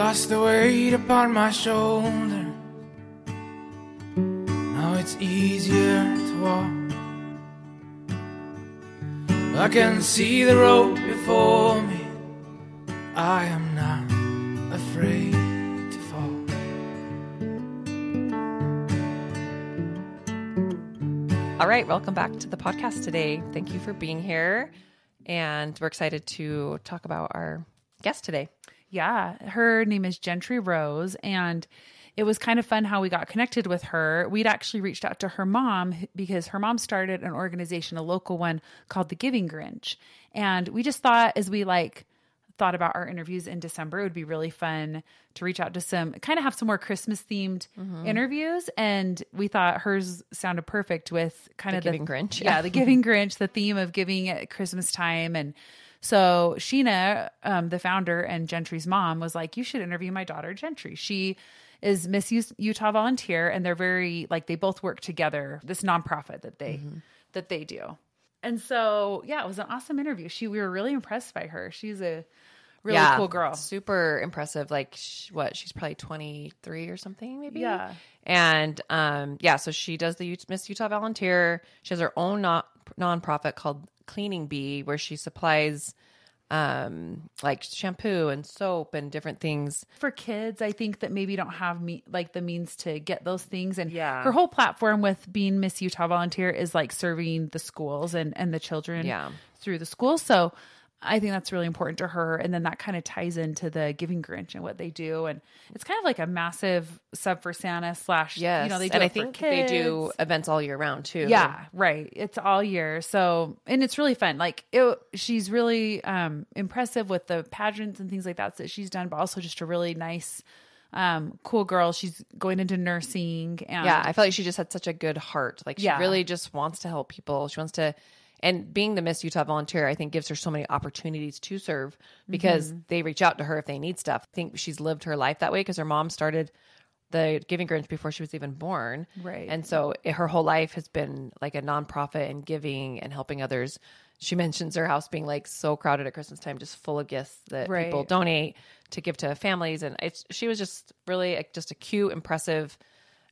lost the weight upon my shoulder. Now it's easier to walk. I can see the road before me. I am not afraid to fall. All right, welcome back to the podcast today. Thank you for being here. And we're excited to talk about our guest today. Yeah, her name is Gentry Rose, and it was kind of fun how we got connected with her. We'd actually reached out to her mom because her mom started an organization, a local one called the Giving Grinch. And we just thought as we like thought about our interviews in December, it would be really fun to reach out to some kind of have some more Christmas themed Mm-hmm. interviews. And we thought hers sounded perfect with kind The of the Giving Grinch, Yeah, yeah. the Giving Grinch, the theme of giving at Christmas time. And so Sheena, um, the founder and Gentry's mom, was like, "You should interview my daughter Gentry. She is Miss Utah volunteer, and they're very like they both work together. This nonprofit that they Mm-hmm. that they do." And so yeah, it was an awesome interview. She we were really impressed by her. She's a really Yeah, cool girl. Super impressive. Like, what? She's probably 23 or something, maybe? Yeah. And um, yeah, so she does the Miss Utah Volunteer. She has her own not- nonprofit called Cleaning Bee, where she supplies um like shampoo and soap and different things for kids i think that maybe don't have me like the means to get those things and Yeah. her whole platform with being miss utah volunteer is like serving the schools and and the children Yeah. through the school so i think that's really important to her and then that kind of ties into the giving grinch and what they do and it's kind of like a massive sub for santa slash yes you know they do and i think they do events all year round too Yeah, right. It's all year. So, and it's really fun. Like it, she's really um impressive with the pageants and things like that that she's done, but also just a really nice um cool girl. She's going into nursing and yeah i felt like she just had such a good heart like she Yeah. really just wants to help people she wants to and being the miss utah volunteer i think gives her so many opportunities to serve because Mm-hmm. they reach out to her if they need stuff i think she's lived her life that way because her mom started the giving grinch before she was even born Right. and so it- her whole life has been like a nonprofit and giving and helping others she mentions her house being like so crowded at christmas time just full of gifts that Right. people donate to give to families and it's she was just really like, just a cute impressive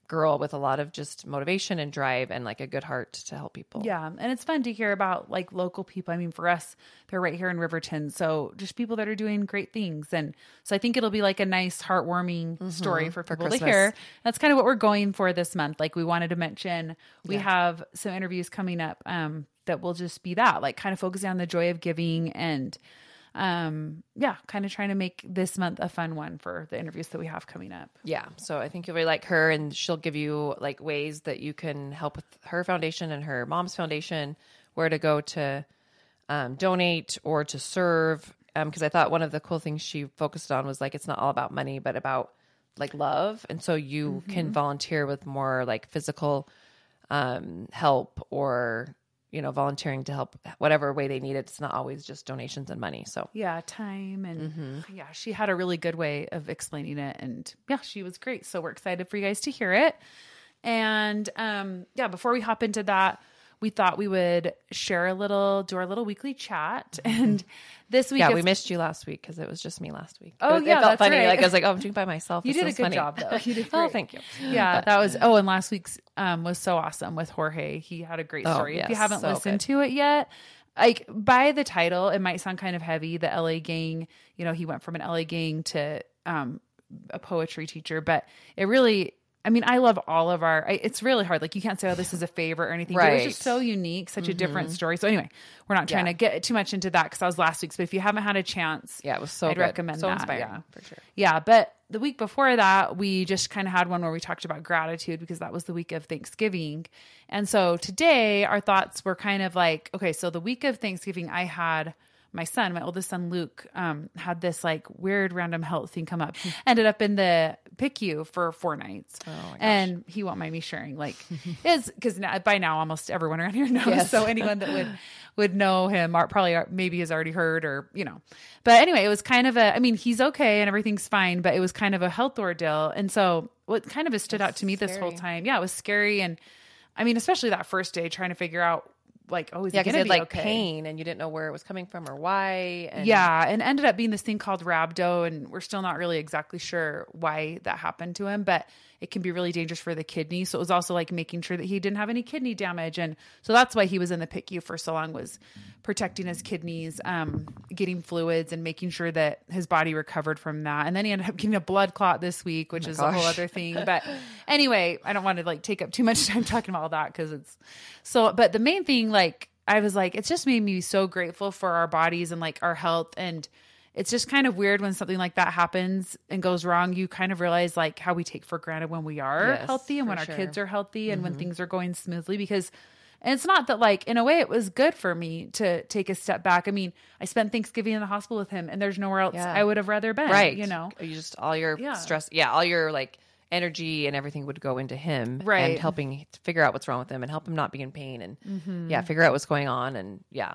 girl with a lot of just motivation and drive and like a good heart to help people. Yeah, and it's fun to hear about like local people. I mean, for us, they're right here in Riverton, so just people that are doing great things. And so I think it'll be like a nice, heartwarming story for Mm-hmm. for people to hear. That's kind of what we're going for this month. Like we wanted to mention, we have some interviews coming up um, that will just be that, like kind of focusing on the joy of giving and um yeah kind of trying to make this month a fun one for the interviews that we have coming up Yeah. So I think you'll really like her and she'll give you like ways that you can help with her foundation and her mom's foundation, where to go to um, donate or to serve. Because I thought one of the cool things she focused on was like it's not all about money, but about like love. And so you can volunteer with more like physical um, help or, you know, volunteering to help whatever way they need it. It's not always just donations and money. So yeah time and Mm-hmm. yeah she had a really good way of explaining it and yeah she was great so we're excited for you guys to hear it and um yeah before we hop into that we thought we would share a little do our little weekly chat and this week yeah, we missed you last week because it was just me last week. Oh, It yeah, it felt that's funny. right. Like I was like, oh, I'm doing by myself. You This did a good funny. job, though. You did oh, great. thank you. yeah that was oh and last week's um was so awesome with jorge he had a great Oh, story if you haven't so listened good. to it yet like by the title it might sound kind of heavy the la gang you know he went from an la gang to um a poetry teacher but it really I mean, I love all of our. I, it's really hard. Like, you can't say, "Oh, this is a favorite" or anything. But It was just so unique, such a different mm-hmm. story. So, anyway, we're not trying Yeah. to get too much into that because that was last week's. But if you haven't had a chance, Yeah, it was so I'd good. recommend so that. inspiring Yeah. for sure. Yeah, but the week before that, we just kind of had one where we talked about gratitude because that was the week of Thanksgiving. And so today, our thoughts were kind of like, okay, so the week of Thanksgiving, I had my son, my oldest son Luke, um, had this like weird random health thing come up. Ended up in the PICU for four nights, and he won't mind me sharing. Like, is because now, by now almost everyone around here knows. Yes. So anyone that would would know him or probably are- maybe has already heard or you know. But anyway, it was kind of a. I mean, he's okay and everything's fine, but it was kind of a health ordeal. And so what kind of has stood out to me this whole time, yeah, it was scary and. I mean, especially that first day, trying to figure out like, oh, is Yeah, because gonna it be like okay? pain and you didn't know where it was coming from or why. And yeah, and ended up being this thing called rhabdo, and we're still not really exactly sure why that happened to him, but it can be really dangerous for the kidney. So it was also like making sure that he didn't have any kidney damage, and so that's why he was in the PICU for so long was protecting his kidneys, um, getting fluids, and making sure that his body recovered from that. And then he ended up getting a blood clot this week, which is a whole other thing. But anyway, I don't want to like take up too much time talking about all that because it's so. But the main thing, like I was like, it's just made me so grateful for our bodies and like our health. And it's just kind of weird when something like that happens and goes wrong. You kind of realize like how we take for granted when we are Yes, healthy and when our sure. kids are healthy and when things are going smoothly because. And it's not that like in a way it was good for me to take a step back. I mean, I spent Thanksgiving in the hospital with him and there's nowhere else Yeah. I would have rather been. right. You know. you just all your Yeah. stress. Yeah, all your like energy and everything would go into him, Right. And helping figure out what's wrong with him and help him not be in pain and Mm-hmm. yeah, figure out what's going on and yeah,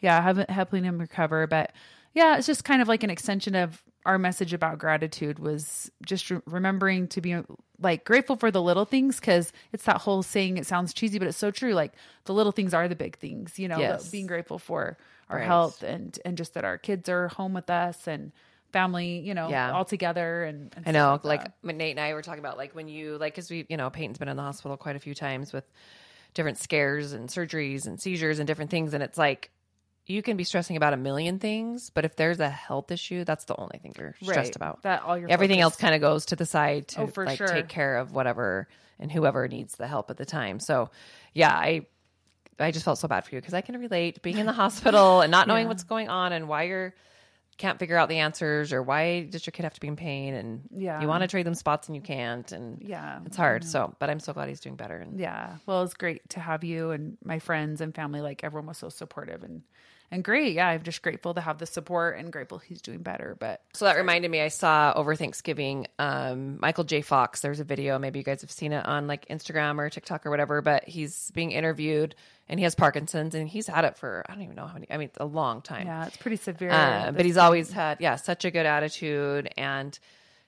yeah, I haven't helping him recover. But yeah, it's just kind of like an extension of our message about gratitude was just re- remembering to be like grateful for the little things because it's that whole saying. It sounds cheesy, but it's so true. Like the little things are the big things. You know, Yes. being grateful for our Right. health and and just that our kids are home with us and family. You know, Yeah. all together. And, and I know. that. Like when Nate and I were talking about like when you like because we you know Peyton's been in the hospital quite a few times with different scares and surgeries and seizures and different things, and it's like you can be stressing about a million things, but if there's a health issue, that's the only thing you're stressed Right. about. that all your Everything else kind of goes to the side to Oh, like sure. take care of whatever and whoever needs the help at the time. So, yeah, I I just felt so bad for you because I can relate being in the hospital and not knowing Yeah. what's going on and why you're can't figure out the answers or why does your kid have to be in pain and Yeah. you want to trade them spots and you can't and Yeah, it's hard. So, but I'm so glad he's doing better. And Yeah. Well, it's great to have you and my friends and family. Like everyone was so supportive and and great. Yeah, I'm just grateful to have the support and grateful he's doing better. But So that reminded me, I saw over Thanksgiving, um, Michael J. Fox. There's a video, maybe you guys have seen it on like Instagram or TikTok or whatever, but he's being interviewed and he has Parkinson's and he's had it for, I don't even know how many, I mean, a long time. yeah, it's pretty severe. Uh, but he's always had, yeah, such a good attitude. And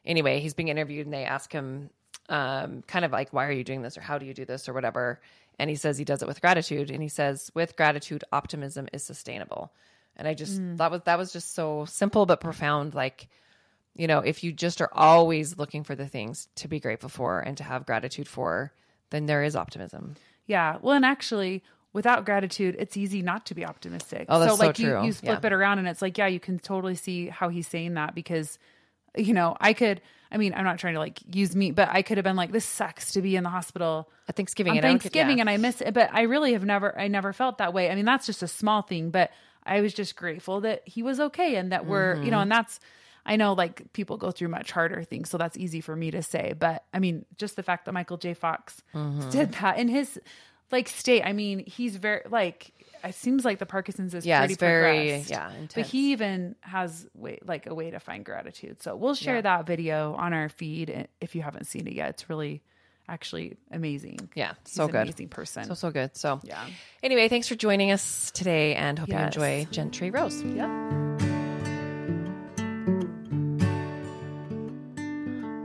anyway, he's being interviewed and they ask him, um, kind of like, why are you doing this or how do you do this or whatever? And he says he does it with gratitude. And he says, with gratitude, optimism is sustainable. And I just Mm. that was that was just so simple but profound. Like, you know, if you just are always looking for the things to be grateful for and to have gratitude for, then there is optimism. Yeah. Well, and actually, without gratitude, it's easy not to be optimistic. Oh, that's so like true. you, you flip Yeah. it around and it's like, yeah, you can totally see how he's saying that because, you know, I could, I mean, I'm not trying to like use me, but I could have been like, this sucks to be in the hospital At Thanksgiving on and Thanksgiving yeah. and I miss it. But I really have never, I never felt that way. I mean, that's just a small thing, but I was just grateful that he was okay and that we're, you Mm-hmm. know, and that's, I know like people go through much harder things, so that's easy for me to say. But I mean, just the fact that Michael J. Fox Mm-hmm. did that in his like state, I mean, he's very like it seems like the Parkinson's is Yeah, pretty it's very- progressed. yeah, But he even has way like a way to find gratitude. So we'll share Yeah. that video on our feed if you haven't seen it yet. It's really actually amazing. Yeah, He's so good. amazing person. So so good. So Yeah. Anyway, thanks for joining us today and hope Yes. you enjoy Gentry Rose. Yep.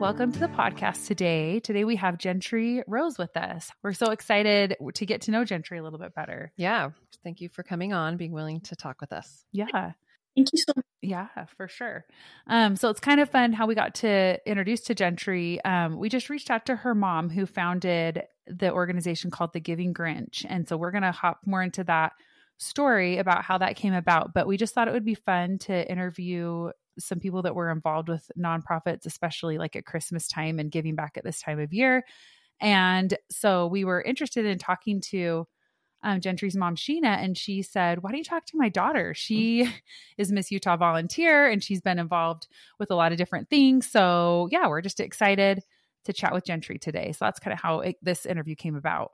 Welcome to the podcast today. Today we have Gentry Rose with us. We're so excited to get to know Gentry a little bit better. Yeah. Thank you for coming on, being willing to talk with us. Yeah. Thank you so much. Yeah, for sure. Um, so it's kind of fun how we got to introduce to Gentry. Um, we just reached out to her mom who founded the organization called the Giving Grinch. And so we're going to hop more into that story about how that came about. But we just thought it would be fun to interview some people that were involved with nonprofits, especially like at Christmas time and giving back at this time of year. And so we were interested in talking to um, Gentry's mom, Sheena, and she said, Why don't you talk to my daughter? She is Miss Utah volunteer and she's been involved with a lot of different things. So, yeah, we're just excited to chat with Gentry today. So, that's kind of how it, this interview came about.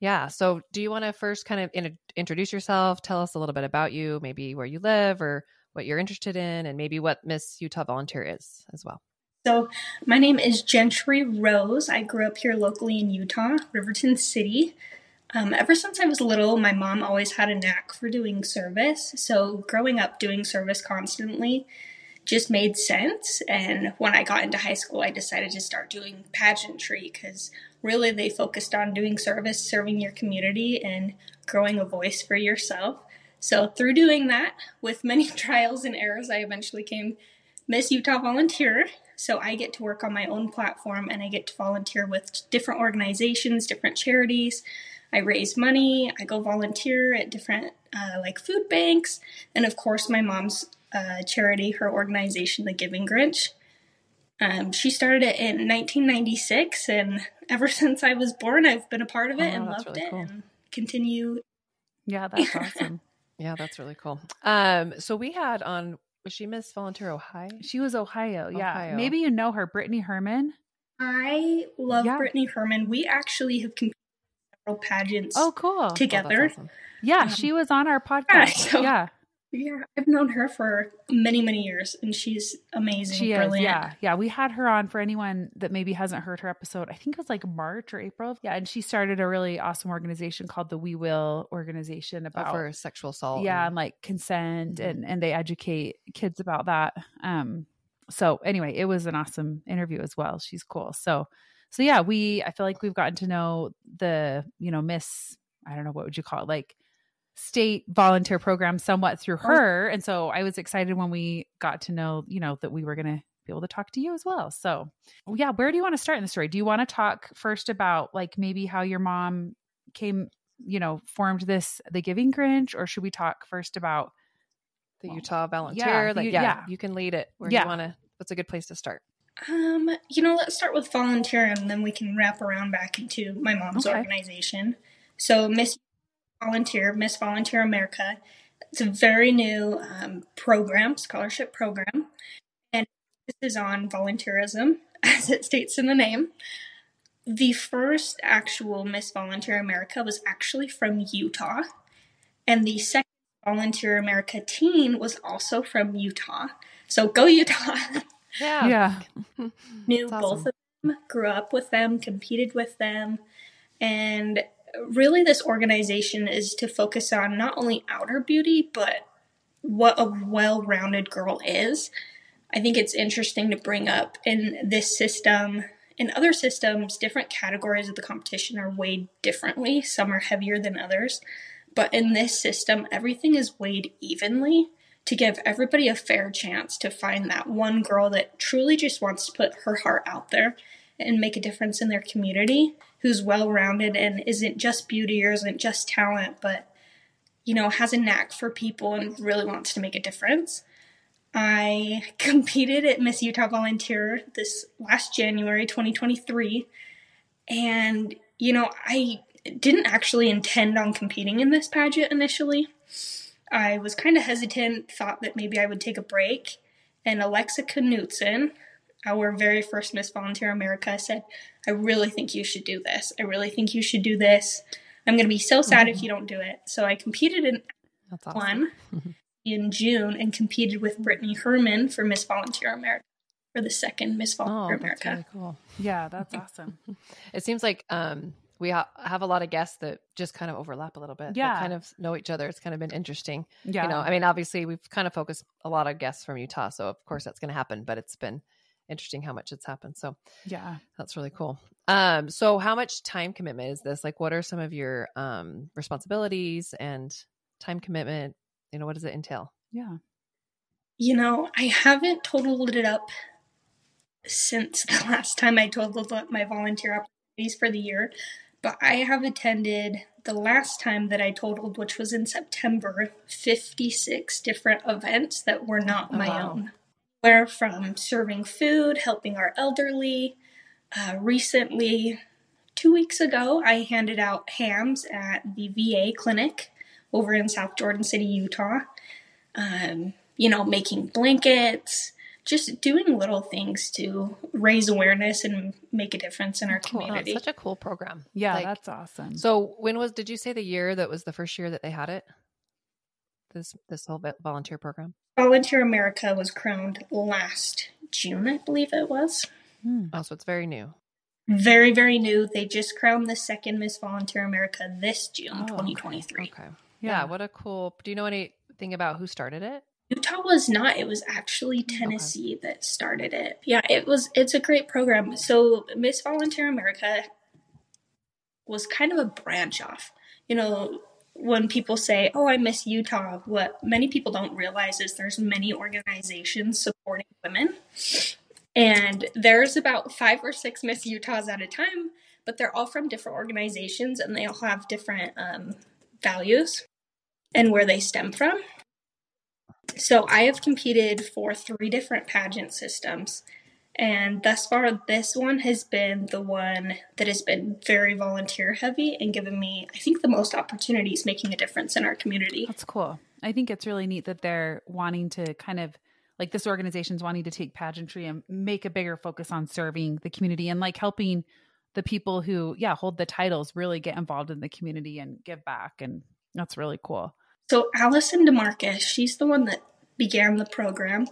Yeah. So, do you want to first kind of in- introduce yourself? Tell us a little bit about you, maybe where you live or what you're interested in, and maybe what Miss Utah Volunteer is as well. So, my name is Gentry Rose. I grew up here locally in Utah, Riverton City. Um, ever since I was little, my mom always had a knack for doing service. So, growing up doing service constantly just made sense. And when I got into high school, I decided to start doing pageantry because really they focused on doing service, serving your community, and growing a voice for yourself. So, through doing that, with many trials and errors, I eventually came Miss Utah Volunteer. So, I get to work on my own platform and I get to volunteer with different organizations, different charities. I raise money, I go volunteer at different uh, like food banks, and of course, my mom's uh, charity, her organization, The Giving Grinch. Um, she started it in 1996, and ever since I was born, I've been a part of it Oh, and loved really it, cool. and continue. Yeah, that's awesome. Yeah, that's really cool. Um, so we had on was she Miss Volunteer Ohio? She was Ohio. Yeah. Ohio. Maybe you know her, Brittany Herman. I love Yeah. Brittany Herman. We actually have competed in several pageants Oh, cool. Oh, together. awesome. Yeah, Um, she was on our podcast. so- yeah, Yeah, I've known her for many, many years, and she's amazing. she is. Yeah, yeah. We had her on for anyone that maybe hasn't heard her episode. I think it was like March or April. Yeah, and she started a really awesome organization called the We Will organization Oh, about for sexual assault. yeah, and- and like consent Mhm. and and they educate kids about that. Um so anyway, it was an awesome interview as well. She's cool. So so yeah, we I feel like we've gotten to know the, you know, Miss I don't know what would you call it, like state volunteer program somewhat through Oh. her. And so I was excited when we got to know, you know, that we were gonna be able to talk to you as well. So yeah, where do you want to start in the story? Do you want to talk first about like maybe how your mom came you know, formed this the Giving Grinch, or should we talk first about the Well, Utah Volunteer. yeah, like you- yeah, yeah. you can lead it. Where Yeah. you want to? What's a good place to start? Um, you know, let's start with volunteer, and then we can wrap around back into my mom's Okay. organization. So, Miss Volunteer, Miss Volunteer America, it's a very new um, program, scholarship program, and this is on volunteerism, as it states in the name. The first actual Miss Volunteer America was actually from Utah, and the second Volunteer America teen was also from Utah. So, go Utah! Yeah. yeah. knew That's both of them, grew up with them, competed with them, and really this organization is to focus on not only outer beauty but what a well-rounded girl is. I think it's interesting to bring up in this system in other systems different categories of the competition are weighed differently. Some are heavier than others, but in this system everything is weighed evenly to give everybody a fair chance to find that one girl that truly just wants to put her heart out there and make a difference in their community, who's well rounded and isn't just beauty or isn't just talent, but you know, has a knack for people and really wants to make a difference. I competed at Miss Utah Volunteer this last January 2023, and you know, I didn't actually intend on competing in this pageant initially. I was kind of hesitant, thought that maybe I would take a break. And Alexa Knutson, our very first Miss Volunteer America, said, I really think you should do this. I really think you should do this. I'm going to be so sad if you don't do it. So I competed in That's awesome. one in June and competed with Brittany Herman for Miss Volunteer America for the second Miss Oh, Volunteer that's America. really cool. Yeah, that's awesome. It seems like um, we ha- have a lot of guests that just kind of overlap a little bit. that Yeah. kind of know each other. It's kind of been interesting. Yeah. You know, I mean, obviously we've kind of focused a lot of guests from Utah, so of course that's going to happen. But it's been interesting how much it's happened. So yeah. that's really cool. Um, so how much time commitment is this? Like, what are some of your um responsibilities and time commitment? You know, what does it entail? Yeah. You know, I haven't totaled it up since the last time I totaled up my volunteer opportunities for the year, but I have attended the last time that I totaled, which was in September, 56 different events that were not Oh, my wow. own. Where from serving food, helping our elderly. Uh, recently, two weeks ago, I handed out hams at the VA clinic over in South Jordan City, Utah um, you know, making blankets, just doing little things to raise awareness and make a difference in our Cool. Oh, it's community. such a cool program. Yeah, Like, that's awesome. So when was? Did you say the year that was the first year that they had it? This this whole volunteer program. Volunteer America was crowned last June, I believe it was. Hmm. Oh, so it's very new. Very, very new. They just crowned the second Miss Volunteer America this June, Oh, 2023. Okay. Yeah. Yeah. What a cool. Do you know anything about who started it? Utah was not. It was actually Tennessee that started it. Yeah, it was. It's a great program. So Miss Volunteer America was kind of a branch off. You know, when people say, "Oh, I miss Utah," what many people don't realize is there's many organizations supporting women. And there's about 5 or 6 Miss Utahs at a time, but they're all from different organizations and they all have different um, values and where they stem from. So I have competed for three different pageant systems. And thus far, this one has been the one that has been very volunteer heavy and given me, I think, the most opportunities making a difference in our community. That's cool. I think it's really neat that they're wanting to kind of like this organization's wanting to take pageantry and make a bigger focus on serving the community and like helping the people who, yeah, hold the titles really get involved in the community and give back. And that's really cool. So Allison DeMarcus, she's the one that began the program,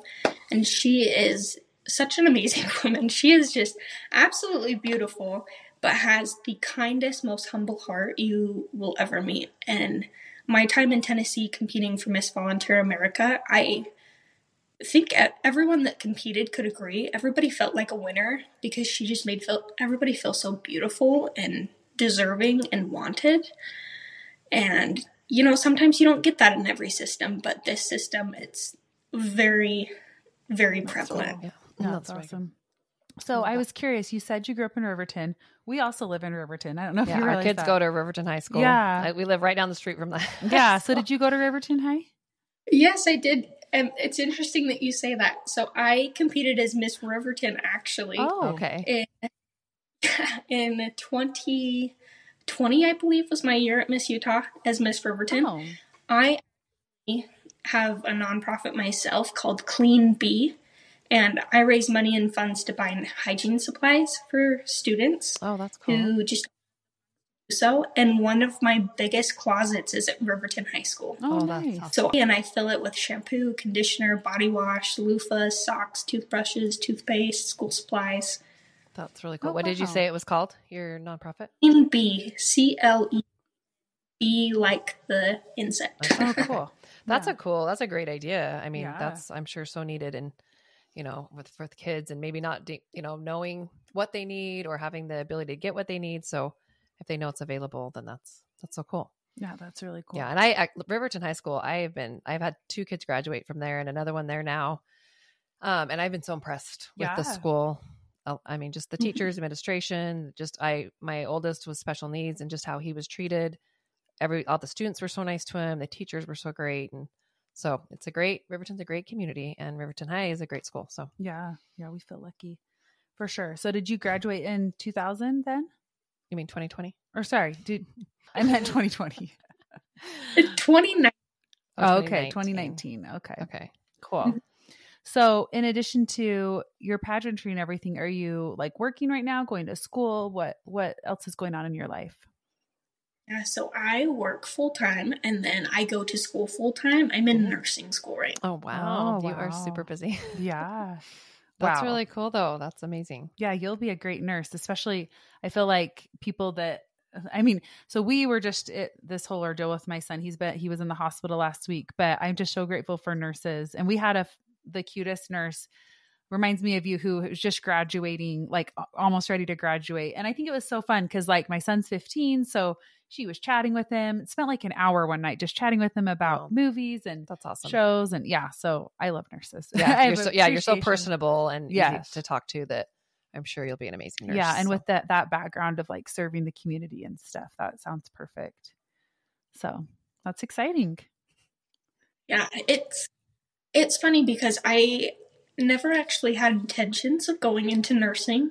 and she is such an amazing woman. She is just absolutely beautiful, but has the kindest, most humble heart you will ever meet. And my time in Tennessee competing for Miss Volunteer America, I think everyone that competed could agree. Everybody felt like a winner because she just made feel, everybody feel so beautiful and deserving and wanted. And you know, sometimes you don't get that in every system, but this system, it's very, very prevalent. Yeah. No, that's, that's awesome. So I was curious. You said you grew up in Riverton. We also live in Riverton. I don't know if yeah, you our kids that. go to Riverton High School. Yeah, I, we live right down the street from that. yeah. So did you go to Riverton High? Yes, I did. And it's interesting that you say that. So I competed as Miss Riverton actually. Oh, okay. In, in 20 20, I believe, was my year at Miss Utah as Miss Riverton. Oh. I have a nonprofit myself called Clean Bee, and I raise money and funds to buy hygiene supplies for students. Oh, that's cool. Who just so and one of my biggest closets is at Riverton High School. Oh, oh nice. Awesome. So and I fill it with shampoo, conditioner, body wash, loofahs, socks, toothbrushes, toothpaste, school supplies. That's really oh, cool. Oh, what wow. did you say it was called? Your nonprofit? Clean Bee, C L E B, like the insect. oh, cool. That's yeah. a cool. That's a great idea. I mean, yeah. that's I'm sure so needed and you know with with kids and maybe not de- you know knowing what they need or having the ability to get what they need. So if they know it's available, then that's that's so cool. Yeah, that's really cool. Yeah, and I at Riverton High School, I've been I've had two kids graduate from there and another one there now. Um, and I've been so impressed with yeah. the school I mean, just the mm-hmm. teachers, administration, just I, my oldest was special needs and just how he was treated. Every, all the students were so nice to him. The teachers were so great. And so it's a great, Riverton's a great community and Riverton High is a great school. So yeah, yeah, we feel lucky for sure. So did you graduate in 2000 then? You mean 2020? Or sorry, did I meant 2020? 2019. Oh, okay. 2019. Okay. Okay. Cool. So, in addition to your pageantry and everything, are you like working right now, going to school? What what else is going on in your life? Yeah, so I work full time and then I go to school full time. I'm in mm-hmm. nursing school right oh, now. Oh wow. Oh, you wow. are super busy. Yeah. That's wow. really cool though. That's amazing. Yeah, you'll be a great nurse, especially I feel like people that I mean, so we were just at this whole ordeal with my son. He's been he was in the hospital last week, but I'm just so grateful for nurses. And we had a the cutest nurse reminds me of you who was just graduating like almost ready to graduate and i think it was so fun because like my son's 15 so she was chatting with him spent like an hour one night just chatting with him about oh, movies and that's awesome shows and yeah so i love nurses yeah you're so, yeah you're so personable and yes. easy to talk to that i'm sure you'll be an amazing nurse yeah and so. with that that background of like serving the community and stuff that sounds perfect so that's exciting yeah it's it's funny because I never actually had intentions of going into nursing.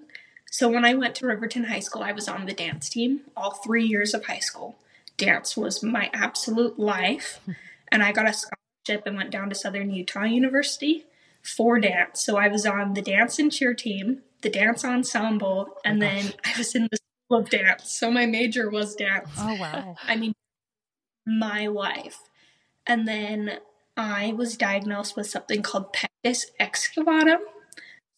So when I went to Riverton High School, I was on the dance team all three years of high school. Dance was my absolute life. And I got a scholarship and went down to Southern Utah University for dance. So I was on the dance and cheer team, the dance ensemble, and oh then I was in the school of dance. So my major was dance. Oh, wow. I mean, my life. And then I was diagnosed with something called pectus excavatum.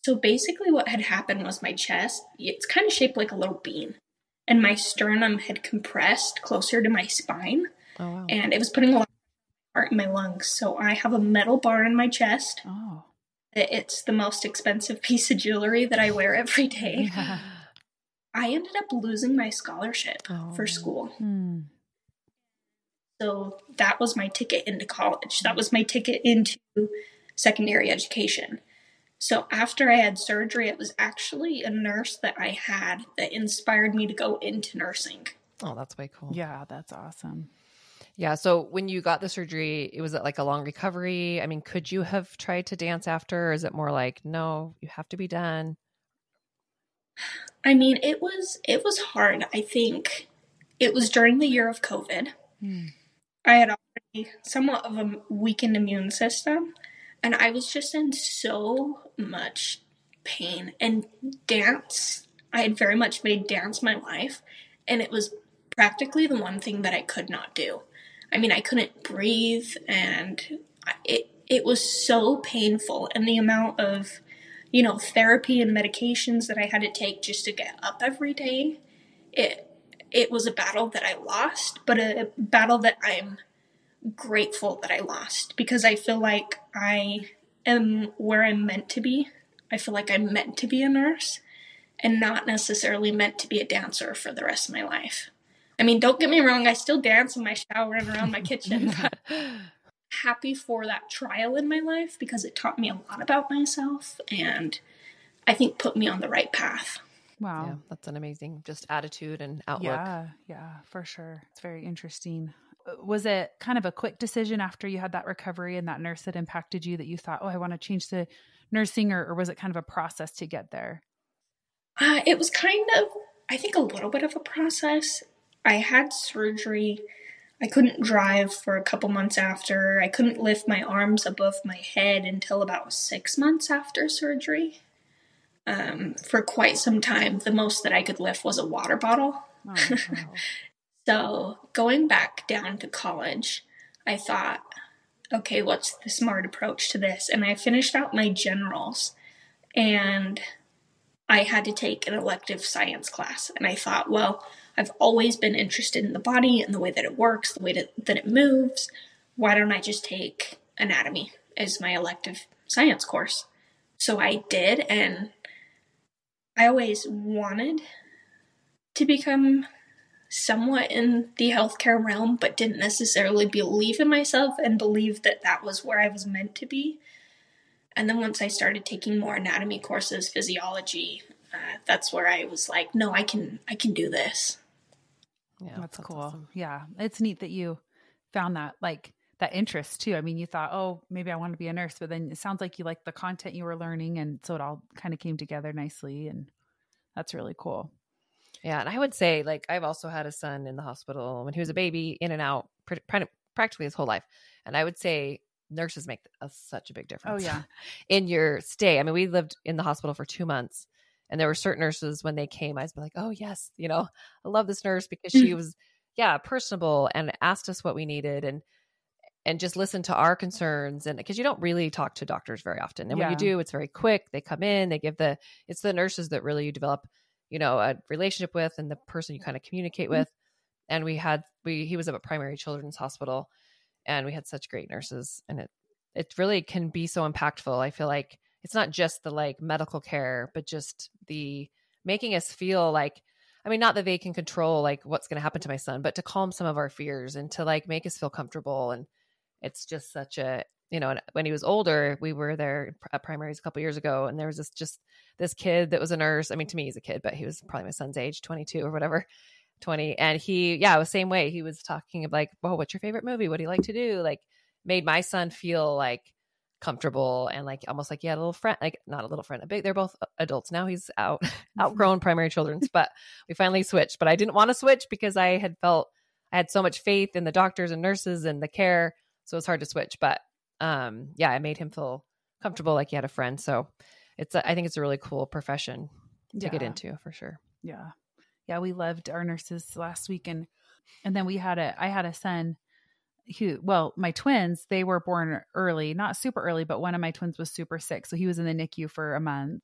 So basically, what had happened was my chest, it's kind of shaped like a little bean, and my sternum had compressed closer to my spine. Oh, wow. And it was putting a lot of heart in my lungs. So I have a metal bar in my chest. Oh. It's the most expensive piece of jewelry that I wear every day. Yeah. I ended up losing my scholarship Oh. for school. Hmm. So that was my ticket into college. That was my ticket into secondary education. So after I had surgery, it was actually a nurse that I had that inspired me to go into nursing. Oh, that's way cool. Yeah, that's awesome. Yeah. So when you got the surgery, it was it like a long recovery? I mean, could you have tried to dance after? Or is it more like, no, you have to be done? I mean, it was it was hard. I think it was during the year of COVID. Hmm. I had already somewhat of a weakened immune system, and I was just in so much pain. And dance, I had very much made dance my life, and it was practically the one thing that I could not do. I mean, I couldn't breathe, and it it was so painful, and the amount of you know therapy and medications that I had to take just to get up every day. It it was a battle that I lost, but a battle that I'm grateful that I lost because I feel like I am where I'm meant to be. I feel like I'm meant to be a nurse and not necessarily meant to be a dancer for the rest of my life. I mean, don't get me wrong, I still dance in my shower and around my kitchen, but happy for that trial in my life because it taught me a lot about myself and I think put me on the right path. Wow. Yeah, that's an amazing just attitude and outlook. Yeah, yeah, for sure. It's very interesting. Was it kind of a quick decision after you had that recovery and that nurse that impacted you that you thought, oh, I want to change to nursing, or, or was it kind of a process to get there? Uh, it was kind of, I think, a little bit of a process. I had surgery. I couldn't drive for a couple months after. I couldn't lift my arms above my head until about six months after surgery. Um, for quite some time, the most that I could lift was a water bottle. Oh, wow. So, going back down to college, I thought, okay, what's the smart approach to this? And I finished out my generals and I had to take an elective science class. And I thought, well, I've always been interested in the body and the way that it works, the way that, that it moves. Why don't I just take anatomy as my elective science course? So I did, and I always wanted to become somewhat in the healthcare realm, but didn't necessarily believe in myself and believe that that was where I was meant to be. And then once I started taking more anatomy courses, physiology, uh, that's where I was like, no, I can, I can do this. Yeah, that's, cool. awesome. Yeah, it's neat that you found that like that interest too. I mean, you thought, oh, maybe I want to be a nurse, but then it sounds like you like the content you were learning, and so it all kind of came together nicely, and that's really cool. Yeah, and I would say like I've also had a son in the hospital when he was a mm. baby, in and out, pretty, pretty, practically his whole life, and I would say nurses make a, such a big oh, difference. Oh, yeah. in your stay. I mean, we lived in the hospital for two months, and there were certain nurses when they came, I was like, oh yes, you know, I love this nurse because she was, yeah, personable and asked us what we needed and and just listened to our concerns and because you don't really talk to doctors very often and when you do it's very quick they come in they give the it's the nurses that really you develop you know a relationship with and the person you kind of communicate mm-hmm. with. And we had we he was at a primary children's hospital and we had such great nurses and it it really can be so impactful i feel like. It's not just the like medical care but just the making us feel like i mean not that they can control like what's going to happen to my son but to calm some of our fears and to like make us feel comfortable and it's just such a you know when he was older we were there at uh, primaries a couple years ago and there was this just this kid that was a nurse i mean to me he's a kid but he was probably my son's age 22 or whatever 20 and he yeah it was same way he was talking of like well what's your favorite movie? What do you like to do? Like made my son feel like comfortable and like almost like he had a little friend like not a little friend a big they're both uh, adults now he's out outgrown primary children's but we finally switched but i didn't want to switch because i had felt i had so much faith in the doctors and nurses and the care so it's hard to switch but um yeah i made him feel comfortable like he had a friend so it's a, i think it's a really cool profession to get into for sure Yeah. Yeah, we loved our nurses last week and and then we had a I had a son who well, my twins, they were born early, not super early, but one of my twins was super sick, so he was in the NICU for a month.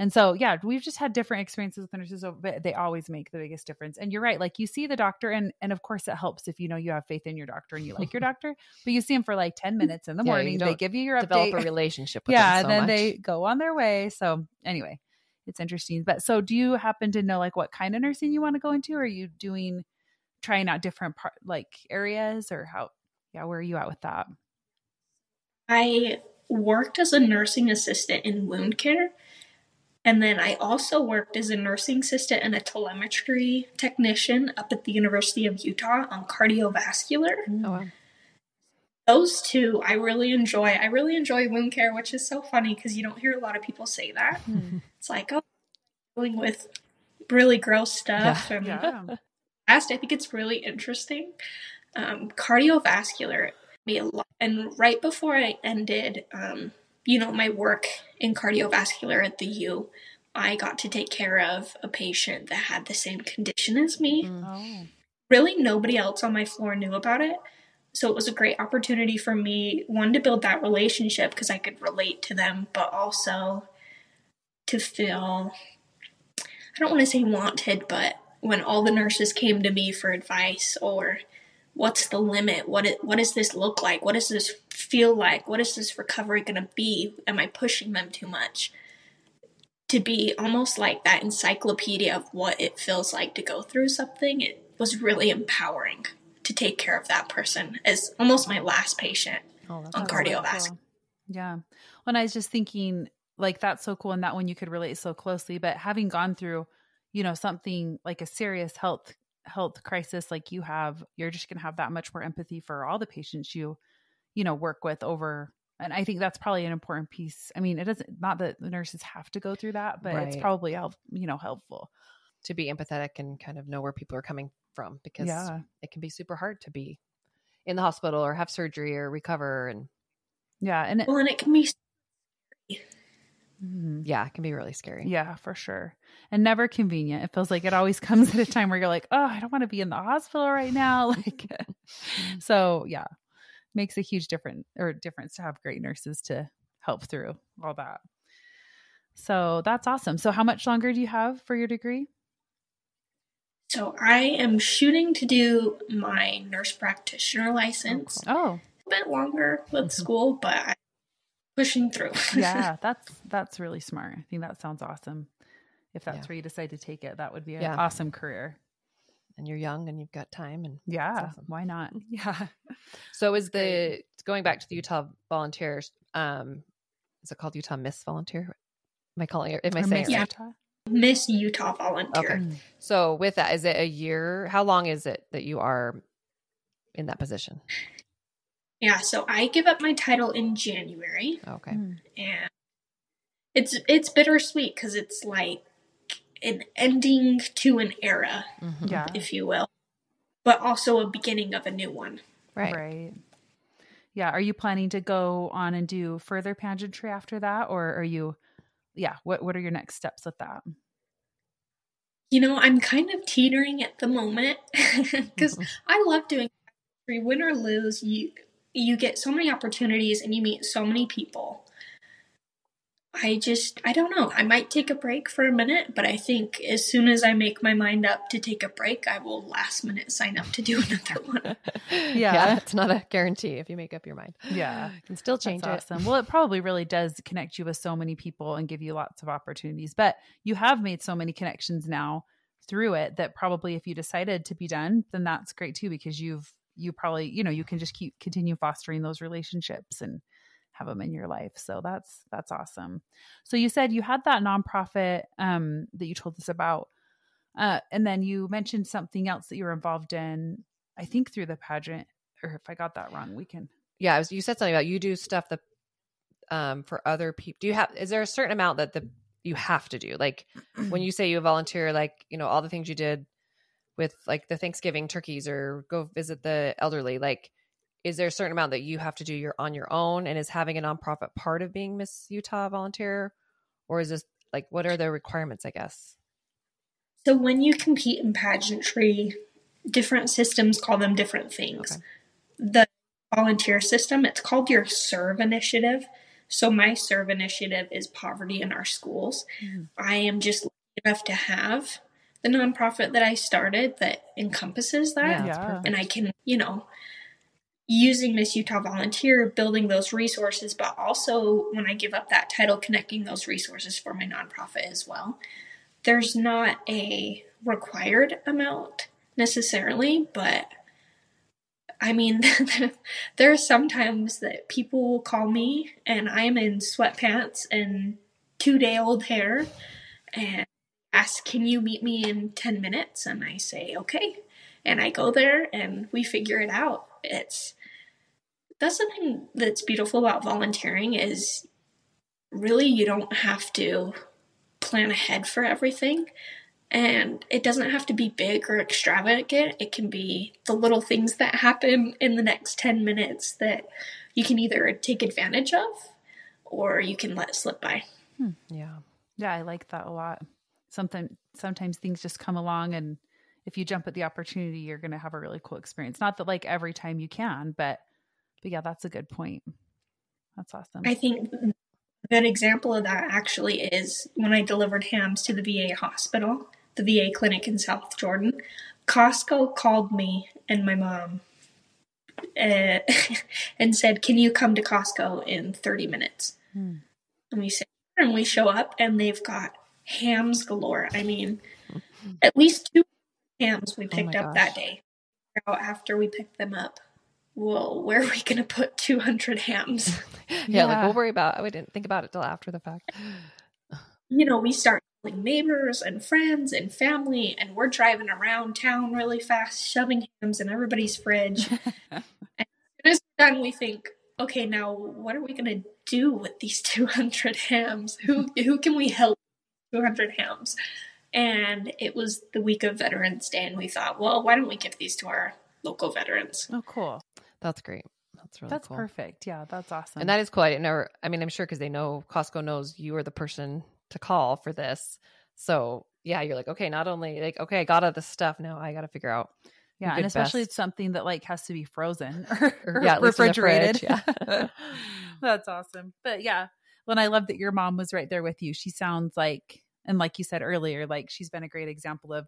And so, yeah, we've just had different experiences with nurses, but they always make the biggest difference. And you're right, like you see the doctor, and and of course it helps if you know you have faith in your doctor and you like your doctor. But you see him for like ten minutes in the Yeah, morning, they give you your develop update, a relationship with yeah, them so and then much. they go on their way. So anyway, it's interesting. But so, do you happen to know like what kind of nursing you want to go into? Or are you doing trying out different part like areas, or how? Yeah, where are you at with that? I worked as a nursing assistant in wound care. And then I also worked as a nursing assistant and a telemetry technician up at the University of Utah on cardiovascular. Oh, wow. Those two I really enjoy. I really enjoy wound care, which is so funny because you don't hear a lot of people say that. It's like, oh, dealing with really gross stuff. And Yeah. fast. I think it's really interesting. Um, cardiovascular me a lot, and right before I ended, um, you know, my work in cardiovascular at the U, I got to take care of a patient that had the same condition as me. Mm. Oh. Really, nobody else on my floor knew about it. So it was a great opportunity for me, one, to build that relationship because I could relate to them, but also to feel, I don't want to say wanted, but when all the nurses came to me for advice or what's the limit? What it, what does this look like? What does this feel like? What is this recovery going to be? Am I pushing them too much? To be almost like that encyclopedia of what it feels like to go through something, it was really empowering to take care of that person as almost my last patient Oh, on cardiovascular. cool. Yeah. When I was just thinking, like, that's so cool. And that one you could relate so closely. But having gone through, you know, something like a serious health health crisis like you have, you're just gonna have that much more empathy for all the patients you, you know, work with over and I think that's probably an important piece. I mean, it doesn't not that the nurses have to go through that, but it's probably help, you know, helpful. to be empathetic and kind of know where people are coming from because Yeah. it can be super hard to be in the hospital or have surgery or recover and Yeah. And it, Well, and it can be Mhm. yeah, it can be really scary. Yeah, for sure. And never convenient. It feels like it always comes at a time where you're like, oh, I don't want to be in the hospital right now. Like, so yeah, makes a huge difference or difference to have great nurses to help through all that. So that's awesome. So how much longer do you have for your degree? so I am shooting to do my nurse practitioner oh, license. Oh, A bit longer with mm-hmm. school, but I'm pushing through. yeah, that's that's really smart. I think that sounds awesome. If that's Yeah. where you decide to take it, that would be an Yeah. awesome career. And you're young and you've got time and Yeah, awesome. why not? Yeah. So is the going back to the Utah volunteers? Um, is it called Utah Miss Volunteer? Am I calling it? Am I Or saying Miss it? Right? Utah? Miss Utah volunteer. Okay. So with that, is it a year? How long is it that you are in that position? Yeah, so I give up my title in January, Okay. Mm. and it's it's bittersweet because it's like an ending to an era, Mhm. Yeah. if you will, but also a beginning of a new one. Right. Right. Yeah. Are you planning to go on and do further pageantry after that? Or are you, yeah, what, what are your next steps with that? You know, I'm kind of teetering at the moment because I love doing pageantry. Win or lose, you you get so many opportunities and you meet so many people. I just I don't know. I might take a break for a minute, but I think as soon as I make my mind up to take a break, I will last minute sign up to do another one. yeah. It's not a guarantee if you make up your mind. Yeah. You can still change That's it. awesome. Well, it probably really does connect you with so many people and give you lots of opportunities. But you have made so many connections now through it that probably if you decided to be done, then that's great too because you've you probably you know you can just keep continue fostering those relationships and have them in your life. So that's that's awesome. So you said you had that nonprofit um, that you told us about, uh, and then you mentioned something else that you were involved in. I think through the pageant, or if I got that wrong, we can. Yeah. Was, you said something about you do stuff that um, for other people. Do you have? Is there a certain amount that the you have to do? Like when you say you volunteer, like you know all the things you did with like the Thanksgiving turkeys or go visit the elderly. Like, is there a certain amount that you have to do your on your own? And is having a nonprofit part of being Miss Utah volunteer, or is this like what are the requirements? I guess. So when you compete in pageantry, different systems call them different things. Okay. The volunteer system, it's called your serve initiative. So my serve initiative is poverty in our schools. Mhm. I am just lucky enough to have the nonprofit that I started that encompasses that. Yeah, Yeah. and I can, you know, using Miss Utah Volunteer, building those resources, but also when I give up that title, connecting those resources for my nonprofit as well. There's not a required amount necessarily, but I mean, there are sometimes that people will call me and I'm in sweatpants and two day old hair and ask, Can you meet me in 10 minutes? And I say, Okay. And I go there and we figure it out. It's that's something that's beautiful about volunteering is really you don't have to plan ahead for everything. And it doesn't have to be big or extravagant. It can be the little things that happen in the next 10 minutes that you can either take advantage of or you can let slip by. Hmm. yeah. Yeah i like that a lot. Sometimes sometimes things just come along and if you jump at the opportunity you're going to have a really cool experience. Not that like every time you can but but yeah, that's a good point. That's awesome. I think a good example of that actually is when I delivered hams to the VA hospital, the VA clinic in South Jordan. Costco called me and my mom uh, and said, Can you come to Costco in 30 minutes? Hmm. And we said, and we show up and they've got hams galore. I mean, at least two hams we oh picked oh up gosh. that day after we picked them up well, where are we going to put 200 hams? yeah, yeah, like we'll worry about We didn't think about it till after the fact. You know, we start calling neighbors and friends and family, and we're driving around town really fast, shoving hams in everybody's fridge. and as soon as we're done, we think, okay, now what are we going to do with these 200 hams? Who, who can we help 200 hams? And it was the week of Veterans Day, and we thought, well, why don't we give these to our local veterans? Oh, cool. That's great. That's really that's cool. perfect. Yeah, that's awesome. And that is cool. I didn't know. I mean, I'm sure because they know Costco knows you are the person to call for this. So yeah, you're like, okay, not only like, okay, I got all this stuff. Now I got to figure out. Yeah, and especially best. it's something that like has to be frozen or, er, yeah, refrigerated. yeah, that's awesome. But yeah, when I love that your mom was right there with you. She sounds like, and like you said earlier, like she's been a great example of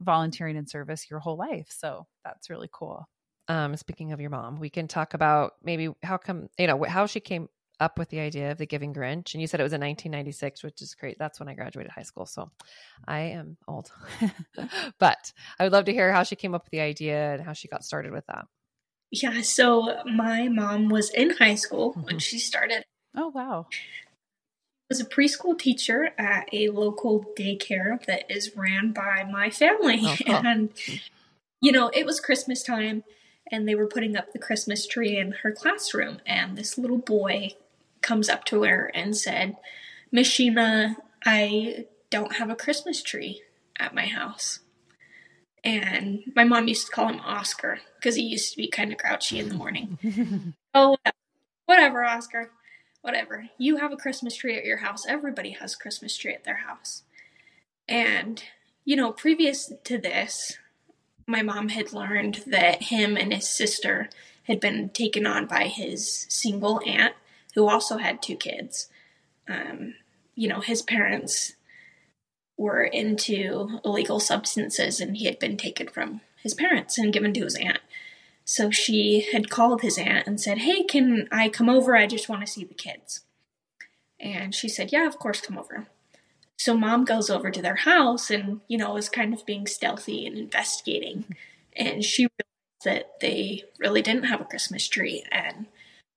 volunteering and service your whole life. So that's really cool um, speaking of your mom, we can talk about maybe how come, you know, how she came up with the idea of the Giving Grinch. And you said it was in 1996, which is great. That's when I graduated high school. So I am old. but I would love to hear how she came up with the idea and how she got started with that. Yeah. So my mom was in high school mm-hmm. when she started. Oh, wow. Was a preschool teacher at a local daycare that is ran by my family. Oh, cool. And, you know, it was Christmas time and they were putting up the Christmas tree in her classroom. And this little boy comes up to her and said, Miss Sheena, I don't have a Christmas tree at my house. And my mom used to call him Oscar because he used to be kind of grouchy in the morning. oh, whatever, Oscar. Whatever. You have a Christmas tree at your house. Everybody has a Christmas tree at their house. And, you know, previous to this, my mom had learned that him and his sister had been taken on by his single aunt, who also had two kids. Um, you know, his parents were into illegal substances and he had been taken from his parents and given to his aunt. So she had called his aunt and said, Hey, can I come over? I just want to see the kids. And she said, Yeah, of course, come over. So mom goes over to their house and, you know, is kind of being stealthy and investigating. And she realized that they really didn't have a Christmas tree. And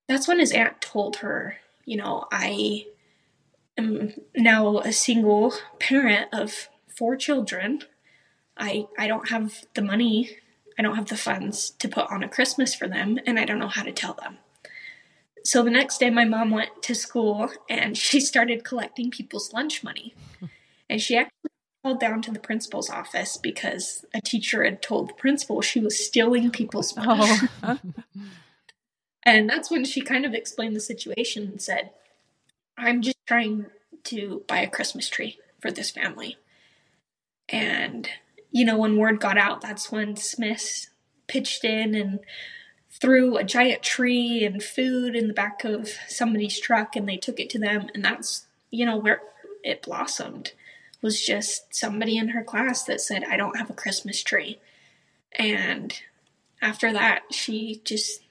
that's when his aunt told her, you know, I am now a single parent of four children. I I don't have the money, I don't have the funds to put on a Christmas for them, and I don't know how to tell them. So the next day, my mom went to school and she started collecting people's lunch money. And she actually called down to the principal's office because a teacher had told the principal she was stealing people's oh. money. Oh. and that's when she kind of explained the situation and said, I'm just trying to buy a Christmas tree for this family. And, you know, when word got out, that's when Smith pitched in and threw a giant tree and food in the back of somebody's truck and they took it to them and that's you know where it blossomed was just somebody in her class that said i don't have a christmas tree and after that she just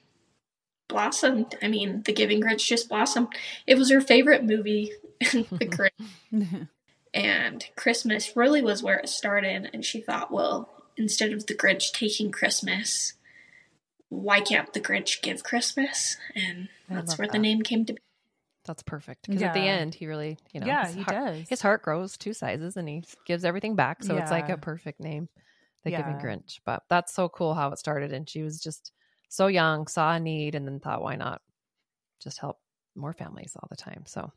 blossomed. I mean, The Giving Grinch just blossomed. It was her favorite movie, The Grinch. and Christmas really was where it started. And she thought, well, instead of The Grinch taking Christmas, why can't The Grinch give Christmas? And that's love where the name came to be. That's perfect. Because at the end, he really, you know, Yeah, his he heart, does. His heart grows two sizes, and he gives everything back. So it's like a perfect name, the Giving Grinch. But that's so cool how it started, and she was just so young, saw a need, and then thought, why not just help more families all the time? So,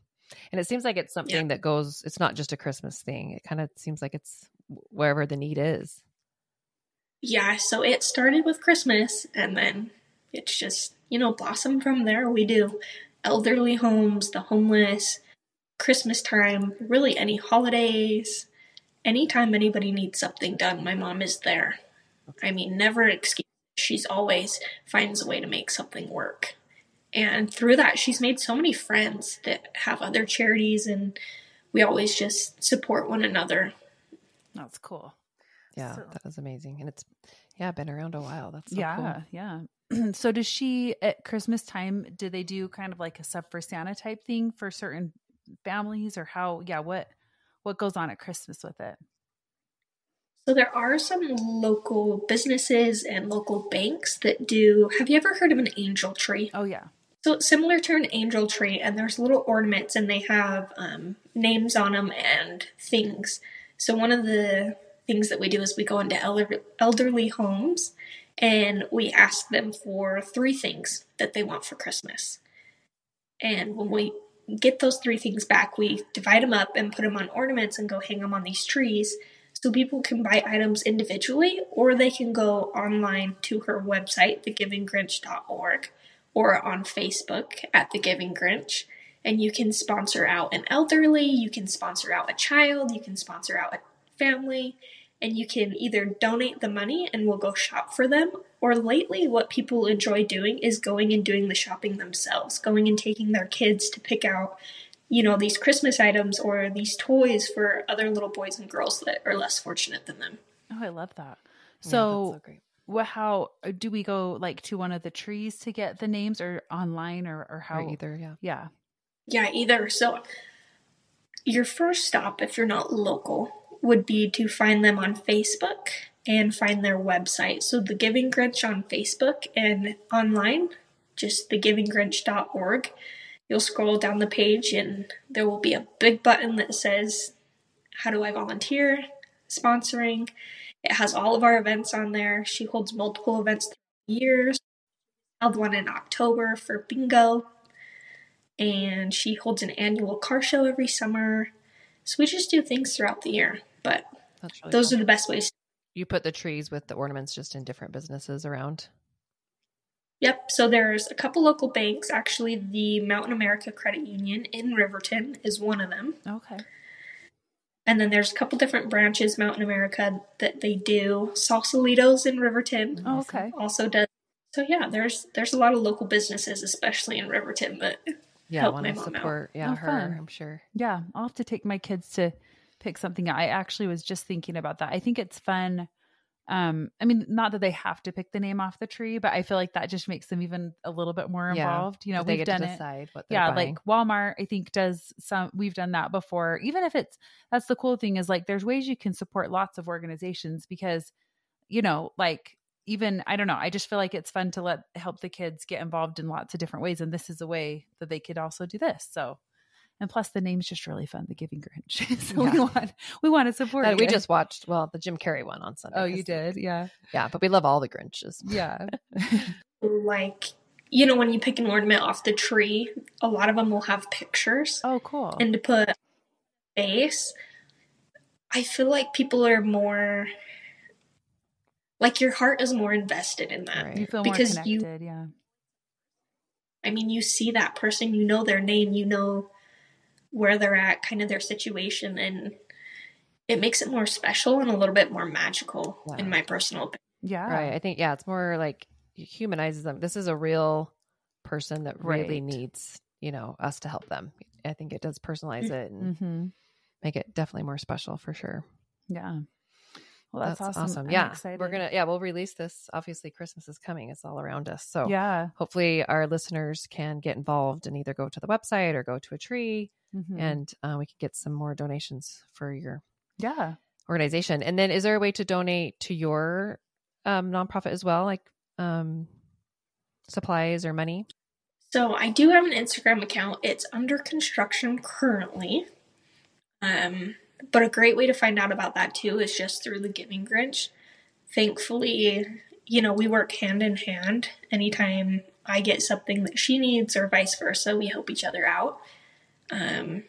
and it seems like it's something that goes. It's not just a Christmas thing. It kind of seems like it's wherever the need is. Yeah, so it started with Christmas and then it's just, you know, blossomed from there. We do elderly homes, the homeless, Christmas time, really any holidays, anytime anybody needs something done, my mom is there. I mean, never excuse. She's always finds a way to make something work. And through that, she's made so many friends that have other charities and we always just support one another. That's cool. Yeah, So- that is amazing, and it's yeah been around a while. That's so yeah, cool. yeah. so does she at Christmas time? Do they do kind of like a sub for Santa type thing for certain families, or how? Yeah, what what goes on at Christmas with it? So there are some local businesses and local banks that do. Have you ever heard of an angel tree? Oh yeah, So similar to an angel tree, and there's little ornaments, and they have um, names on them and things. So one of the things that we do is we go into elder- elderly homes, and we ask them for three things that they want for Christmas. And when we get those three things back, we divide them up and put them on ornaments and go hang them on these trees. So people can buy items individually, or they can go online to her website, thegivinggrinch.org, or on Facebook at The Giving Grinch. And you can sponsor out an elderly, you can sponsor out a child, you can sponsor out a family, and you can either donate the money and we'll go shop for them, or lately, what people enjoy doing is going and doing the shopping themselves, going and taking their kids to pick out, you know, these Christmas items or these toys for other little boys and girls that are less fortunate than them. oh I love that. So, that's so great. what? How uh, do we go like to one of the trees to get the names, or online, or or how? Or either, yeah. Yeah. Yeah, either. So, your first stop, if you're not local, would be to find them on Facebook and find their website. So, The Giving Grinch on Facebook and online, just thegivinggrinch.org. You'll scroll down the page and there will be a big button that says, How do I volunteer? Sponsoring. It has all of our events on there. She holds multiple events throughout the years. Held one in October for bingo and she holds an annual car show every summer. So we just do things throughout the year, but really those cool. are the best ways. You put the trees with the ornaments just in different businesses around. Yep. So there's a couple local banks. Actually, the Mountain America Credit Union in Riverton is one of them, Okay. and then there's a couple different branches Mountain America that they do. Sausalito's in Riverton Oh, okay. also does. So yeah, there's there's a lot of local businesses, especially in Riverton, that Yeah, want to mom out. support. Yeah, Oh, her. fun. I'm sure. Yeah, I'll have to take my kids to pick something. I actually was just thinking about that. I think it's fun. Um, I mean, not that they have to pick the name off the tree, but I feel like that just makes them even a little bit more Yeah, involved. You know, they we've get done to it. decide what Yeah, buying. like Walmart, I think does some. We've done that before. Even if it's that's the cool thing is like there's ways you can support lots of organizations because, you know, like even I don't know. I just feel like it's fun to let help the kids get involved in lots of different ways, and this is a way that they could also do this. So, and plus the name's just really fun, the Giving Grinch. so we want we want to support. Uh, we just watched well the Jim Carrey one on Sunday. oh, you did, yeah, Yeah, but we love all the Grinches. yeah, like you know when you pick an ornament off the tree, a lot of them will have pictures. oh, cool. and to put face, I feel like people are more like your heart is more invested in that. Right. you feel more because connected, you- yeah. I mean, you see that person, you know their name, you know where they're at, kind of their situation, and it makes it more special and a little bit more magical, Yeah. in my personal opinion. Yeah. Right. I think yeah, it's more like it humanizes them. This is a real person that really Right. needs, you know, us to help them. I think it does personalize it and hmm make it definitely more special for sure. Yeah. Well, that's, awesome. I'm Yeah. excited. We're going to, yeah, we'll release this. Obviously, Christmas is coming. It's all around us. So Yeah. hopefully our listeners can get involved and either go to the website or go to a tree Mhm. and uh, we can get some more donations for your yeah. organization. And then is there a way to donate to your um, nonprofit as well? Like um, supplies or money? So I do have an Instagram account. It's under construction currently. Um, but a great way to find out about that too is just through the Giving Grinch. Thankfully, you know, we work hand in hand. Anytime I get something that she needs or vice versa, we help each other out. Um,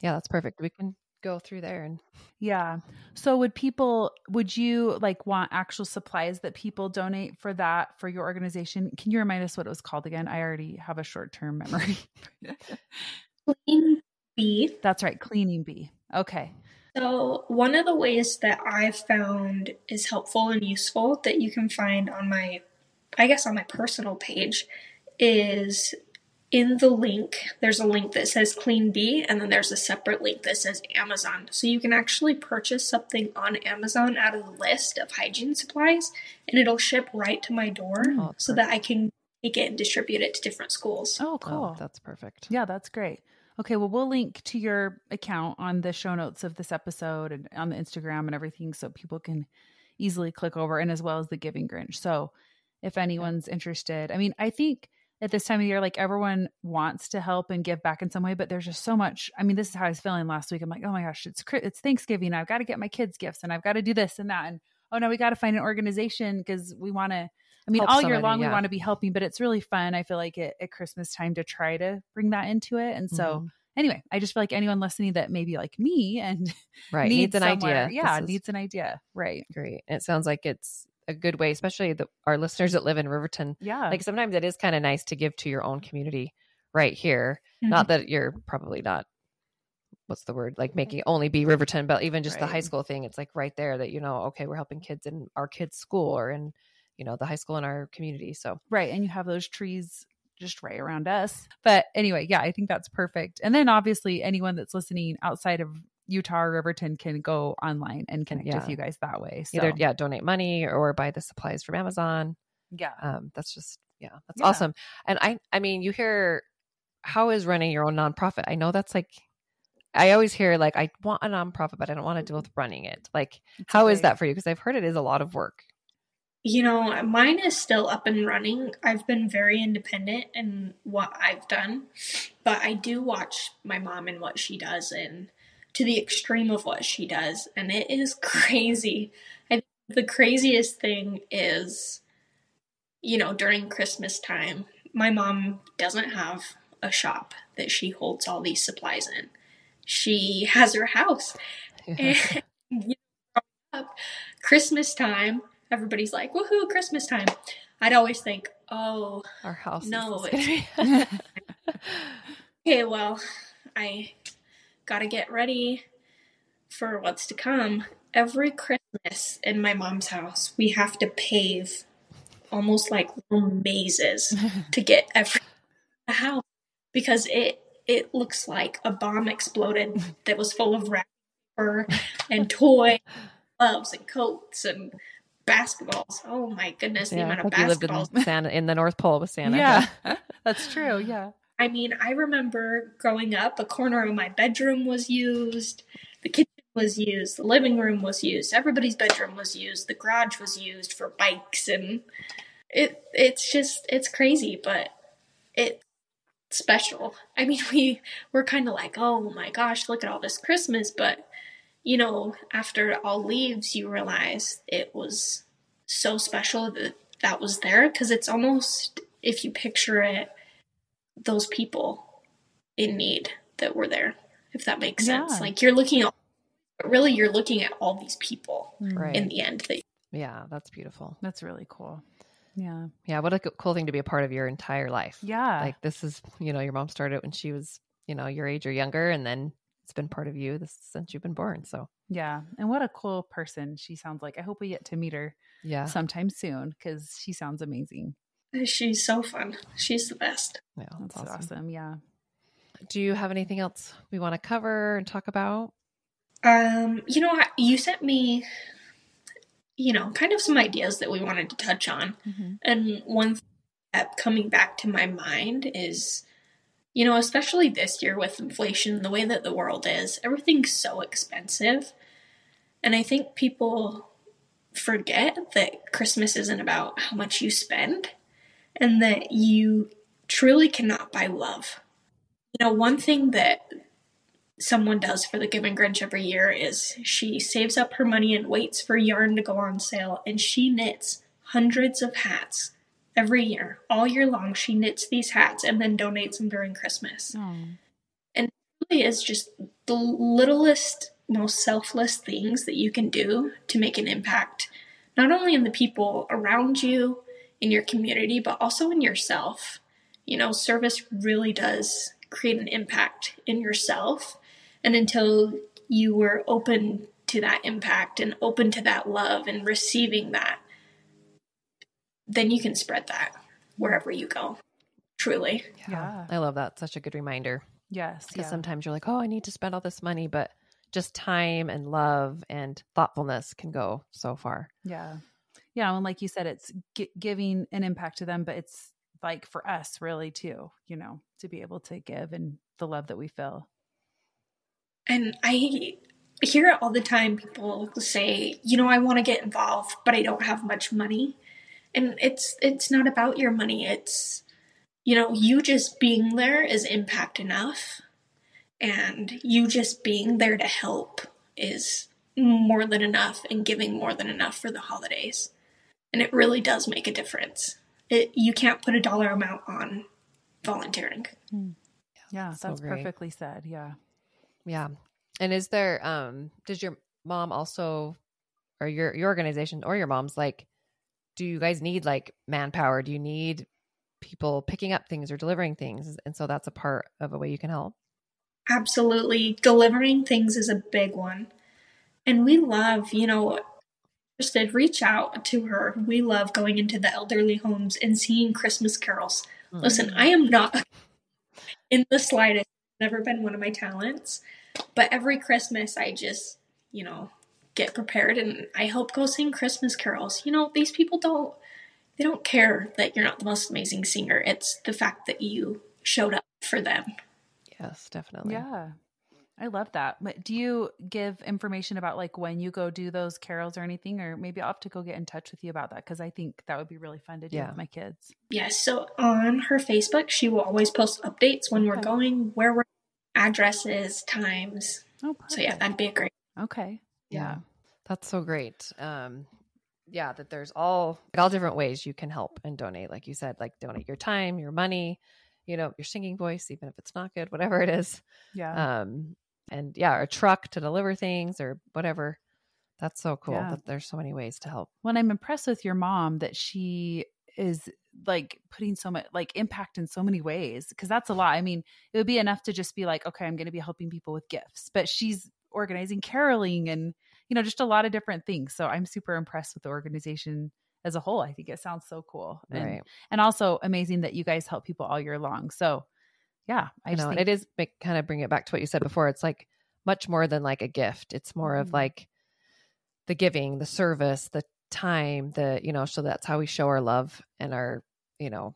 Yeah, that's perfect. We can go through there and Yeah. So would people would you like want actual supplies that people donate for that for your organization? Can you remind us what it was called again? I already have a short-term memory. Clean Bee. That's right, cleaning bee. Okay. So, one of the ways that I've found is helpful and useful that you can find on my, I guess, on my personal page is in the link, there's a link that says Clean Bee, and then there's a separate link that says Amazon. So, you can actually purchase something on Amazon out of the list of hygiene supplies, and it'll ship right to my door Oh, so that I can take it and distribute it to different schools. Oh, oh, cool. that's perfect. yeah, that's great. Okay, well, we'll link to your account on the show notes of this episode and on the Instagram and everything so people can easily click over and as well as the Giving Grinch. So if anyone's interested, I mean, I think at this time of year, like everyone wants to help and give back in some way, but there's just so much. I mean, this is how I was feeling last week. I'm like, oh my gosh, it's it's Thanksgiving. I've got to get my kids gifts and I've got to do this and that. And oh no, we got to find an organization because we want to. I mean, Help all year long we want to be helping, but it's really fun. I feel like at, at Christmas time to try to bring that into it. And so, Mhm. anyway, I just feel like anyone listening that maybe like me and right needs, an idea. Yeah, is needs an idea. Right. great. And it sounds like it's a good way, especially the, our listeners that live in Riverton. Yeah. Like sometimes it is kind of nice to give to your own community right here. Not that you're probably not what's the word like making only be Riverton, but even just the high school thing, it's like right there that you know, okay, we're helping kids in our kids' school or in you know the high school in our community. So right. And you have those trees just right around us. But anyway, yeah, I think that's perfect. And then obviously anyone that's listening outside of Utah or Riverton can go online and connect Yeah. with you guys that way. So either yeah, donate money or buy the supplies from Amazon. yeah. Um, that's just yeah, that's Yeah. awesome. And I I mean, you hear how is running your own nonprofit? I know that's like I always hear like I want a nonprofit, but I don't want to deal with running it. Like, It's how is that for you? Because I've heard it is a lot of work. You know, mine is still up and running. I've been very independent in what I've done, but I do watch my mom and what she does and to the extreme of what she does, and it is crazy. I think the craziest thing is, you know, during Christmas time, my mom doesn't have a shop that she holds all these supplies in. She has her house. And you know, up, Christmas time, everybody's like, woohoo, Christmas time. I'd always think, oh, Our house. No, be- okay, well, I gotta get ready for what's to come. Every Christmas in my mom's house, we have to pave almost like little mazes to get every house because it it looks like a bomb exploded that was full of wrapping paper and toy gloves and coats and basketballs. Oh my goodness, the yeah, amount of like you lived basketballs. in Santa in the North Pole with Santa. yeah. That's true. Yeah. I mean, I remember growing up, a corner of my bedroom was used, the kitchen was used, the living room was used, everybody's bedroom was used, the garage was used for bikes, and it it's just it's crazy, but it's special. I mean, we we're kind of like, oh my gosh, look at all this Christmas, but you know, after it all leaves, you realize it was so special that that was there because it's almost if you picture it those people in need that were there, if that makes sense. Like you're looking at, really you're looking at all these people mm. Right. in the end. That Yeah, that's beautiful. That's really cool. Yeah. Yeah, what a cool thing to be a part of your entire life. Yeah. Like this is, you know, your mom started when she was, you know, your age or younger, and then it's been part of you this since you've been born. So yeah. And what a cool person she sounds like. I hope we get to meet her yeah, sometime soon because she sounds amazing. she's so fun. She's the best. yeah, That's that's awesome. awesome. Yeah. Do you have anything else we want to cover and talk about? Um, you know, I- you sent me you know, kind of some ideas that we wanted to touch on. And one thing that coming back to my mind is, you know, especially this year with inflation, the way that the world is, everything's so expensive. And I think people forget that Christmas isn't about how much you spend and that you truly cannot buy love. You know, one thing that someone does for the Giving Grinch every year is she saves up her money and waits for yarn to go on sale and she knits hundreds of hats every year. All year long, she knits these hats and then donates them during Christmas. And it really is just the littlest, most selfless things that you can do to make an impact, not only in the people around you, in your community, but also in yourself. You know, service really does create an impact in yourself. And until you were open to that impact and open to that love and receiving that, then you can spread that wherever you go. Truly. Yeah. I love that. Such a good reminder. Yes. Because Yeah. sometimes you're like, oh, I need to spend all this money, but just time and love and thoughtfulness can go so far. Yeah. Yeah. And like you said, it's gi- giving an impact to them, but it's like for us really too, you know, to be able to give and the love that we feel. And I hear it all the time. People say, you know, I want to get involved, but I don't have much money. And it's it's not about your money. It's you know, you just being there is impact enough. And you just being there to help is more than enough and giving more than enough for the holidays. And it really does make a difference. It you can't put a dollar amount on volunteering. Yeah. so that's great. perfectly said. Yeah. Yeah. And is there um does your mom also or your your organization or your mom's like do you guys need like manpower? Do you need people picking up things or delivering things? And so that's a part of a way you can help. Absolutely. Delivering things is a big one. And we love, you know, just to reach out to her. We love going into the elderly homes and singing Christmas carols. Mm. Listen, I am not in the slightest, never been one of my talents, but every Christmas I just, you know, get prepared and I help go sing Christmas carols. You know, these people don't they don't care that you're not the most amazing singer. It's the fact that you showed up for them. Yes, definitely. Yeah. I love that. But do you give information about like when you go do those carols or anything? Or maybe I'll have to go get in touch with you about that because I think that would be really fun to do Yeah. with my kids. Yes, so on her Facebook, she will always post updates when we're going, where we're addresses, times. Oh, perfect. So yeah, that'd be a great. okay. Yeah. That's so great. Um yeah, that there's all like, all different ways you can help and donate. Like you said, like donate your time, your money, you know, your singing voice, even if it's not good, whatever it is. Yeah. Um and yeah, a truck to deliver things or whatever. That's so cool Yeah. that there's so many ways to help. when I'm impressed with your mom that she is like putting so much like impact in so many ways because that's a lot. I mean, it would be enough to just be like, okay, I'm going to be helping people with gifts, but she's organizing caroling and you know just a lot of different things. So I'm super impressed with the organization as a whole. I think it sounds so cool, and right. and also amazing that you guys help people all year long. So yeah, I, know. think It is make, kind of bring it back to what you said before. It's like much more than like a gift. It's more Mhm. of like the giving, the service, the time, the, you know, so that's how we show our love and our, you know,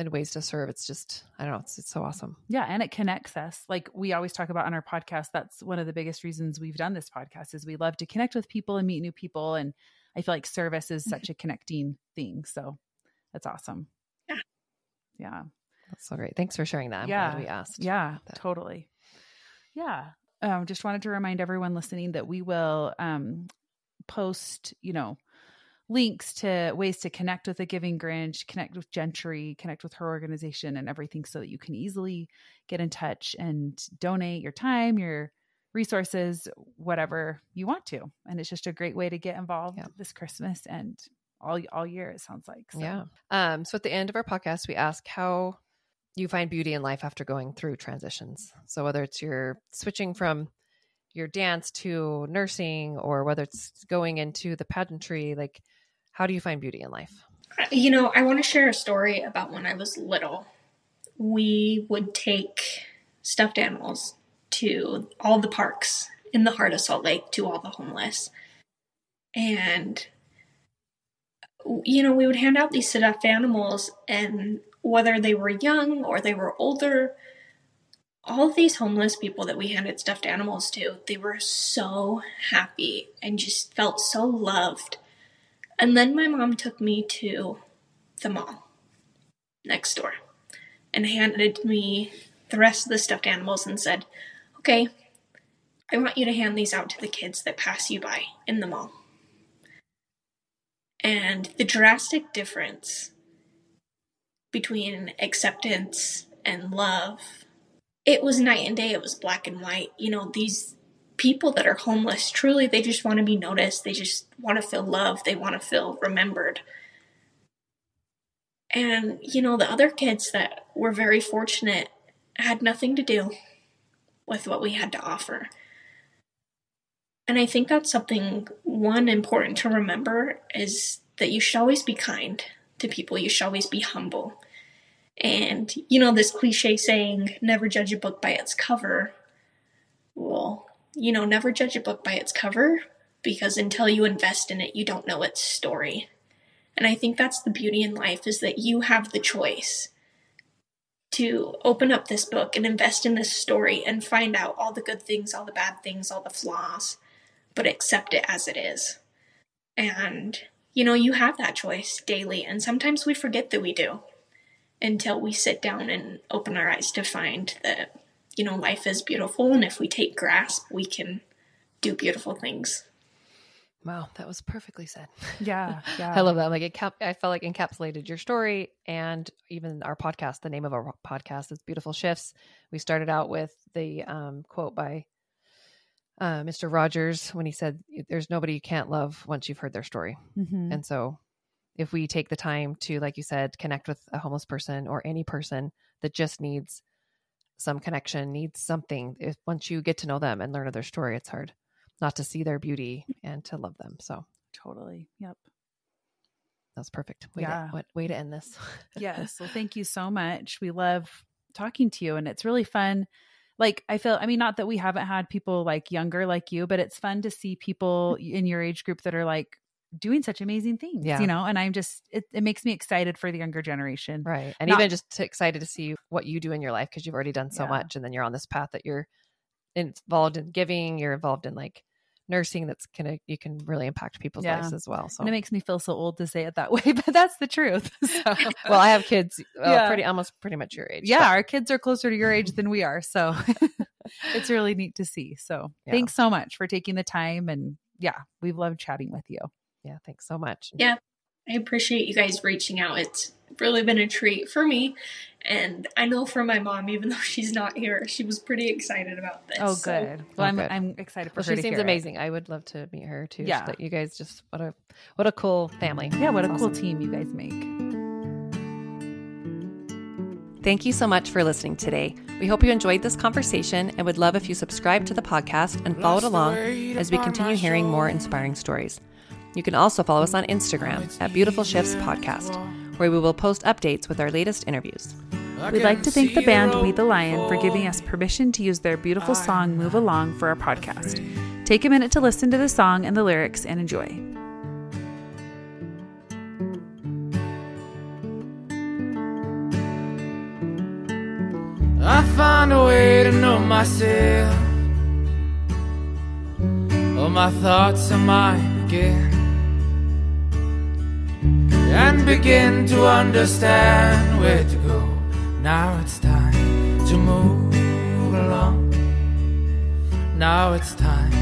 and ways to serve. It's just, I don't know. It's, it's so awesome. Yeah, and it connects us. Like we always talk about on our podcast, that's one of the biggest reasons we've done this podcast is we love to connect with people and meet new people and I feel like service is such a connecting thing. So that's awesome. Yeah. Yeah. That's so great. Thanks for sharing that. I'm Yeah. glad we asked. Yeah, that. totally. Yeah. Um, just wanted to remind everyone listening that we will um, post, you know, links to ways to connect with the Giving Grinch, connect with Gentry, connect with her organization and everything so that you can easily get in touch and donate your time, your resources, whatever you want to. And it's just a great way to get involved Yeah. this Christmas and all all year it sounds like. So. Yeah. Um, so at the end of our podcast, we ask how you find beauty in life after going through transitions. So whether it's you're switching from your dance to nursing or whether it's going into the pageantry, like how do you find beauty in life? You know, I want to share a story about when I was little. We would take stuffed animals to all the parks in the heart of Salt Lake to all the homeless. And, you know, we would hand out these stuffed animals, and whether they were young or they were older, all of these homeless people that we handed stuffed animals to, they were so happy and just felt so loved. And then my mom took me to the mall next door and handed me the rest of the stuffed animals and said, Okay, I want you to hand these out to the kids that pass you by in the mall. And the drastic difference between acceptance and love, it was night and day. It was black and white. You know, these people that are homeless, truly, they just want to be noticed. They just want to feel loved. They want to feel remembered. And, you know, the other kids that were very fortunate had nothing to do with what we had to offer. And I think that's something, one, important to remember is that you should always be kind to people, you should always be humble. And, you know, this cliche saying, never judge a book by its cover. Well, you know, never judge a book by its cover because until you invest in it, you don't know its story. And I think that's the beauty in life is that you have the choice to open up this book and invest in this story and find out all the good things, all the bad things, all the flaws, but accept it as it is. And, you know, you have that choice daily. And sometimes we forget that we do until we sit down and open our eyes to find that, you know, life is beautiful. And if we take grasp, we can do beautiful things. Wow, that was perfectly said. Yeah, yeah. I love that. Like it cap- I felt like encapsulated your story and even our podcast. The name of our podcast is Beautiful Shifts. We started out with the um, quote by uh, Mr. Rogers when he said, "There's nobody you can't love once you've heard their story." Mhm. And so, if we take the time to, like you said, connect with a homeless person or any person that just needs some connection, needs something, if once you get to know them and learn of their story, it's hard not to see their beauty mm. and to love them. So Totally. Yep. that's perfect. Way Yeah. to, way to end this. Yes. Well, thank you so much. We love talking to you, and it's really fun. Like, I feel, I mean, not that we haven't had people like younger like you, but it's fun to see people mm. in your age group that are like doing such amazing things, Yeah. you know? And I'm just, it, it makes me excited for the younger generation. Right. And Not- even just excited to see what you do in your life because you've already done so Yeah. much. And then you're on this path that you're involved in giving, you're involved in like nursing that's gonna, you can really impact people's Yeah. lives as well. So, And it makes me feel so old to say it that way, but that's the truth. So, well, I have kids, well, Yeah. pretty, almost pretty much your age. yeah, but- our kids are closer to your age than we are. So it's really neat to see. So Yeah. thanks so much for taking the time. And yeah, we've loved chatting with you. Yeah. Thanks so much. Yeah, I appreciate you guys reaching out. It's really been a treat for me. And I know for my mom, even though she's not here, she was pretty excited about this. Oh, So, good. Well, Oh, I'm, good. I'm excited for Well, her she to seems hear it. amazing. I would love to meet her too. Yeah. That you guys just, what a, what a cool family. Yeah, what a It's cool team you guys make. Thank you so much for listening today. We hope you enjoyed this conversation and would love if you subscribe to the podcast and followed along as we continue hearing more inspiring stories. You can also follow us on Instagram at Beautiful Shifts Podcast, where we will post updates with our latest interviews. We'd like to thank the band We the Lion for giving us permission to use their beautiful song Move Along for our podcast. Take a minute to listen to the song and the lyrics and enjoy. I find a way to know myself. All my thoughts are mine again. And begin to understand where to go. Now it's time to move along. Now it's time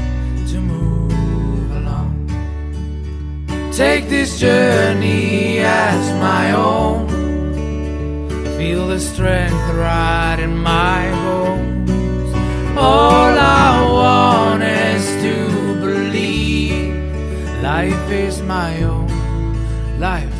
to move along. Take this journey as my own. Feel the strength right in my bones. All I want is to believe life is my own. Life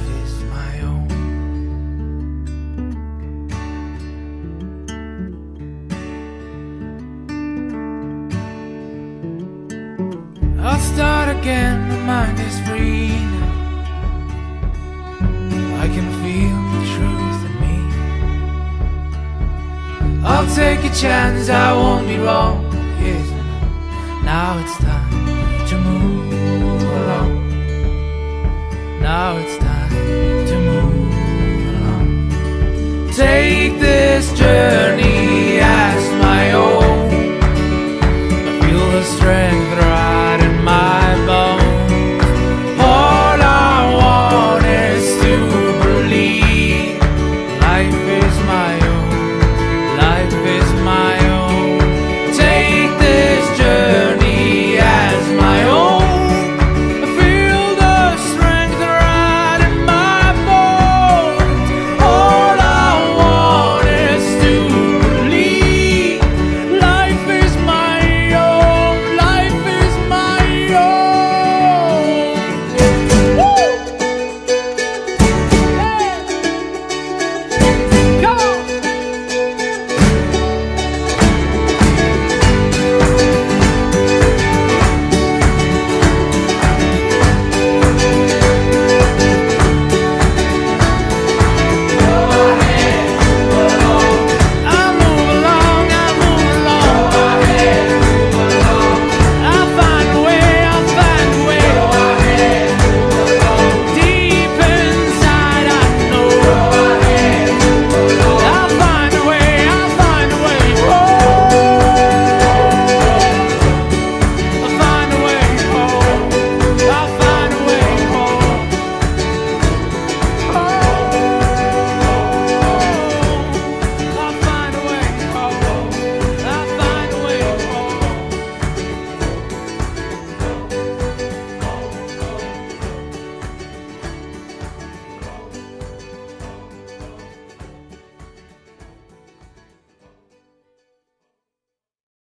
start again, my mind is free now. I can feel the truth in me. I'll take a chance, I won't be wrong. Yes, now it's time to move along. Now it's time to move along. Take this journey as my own.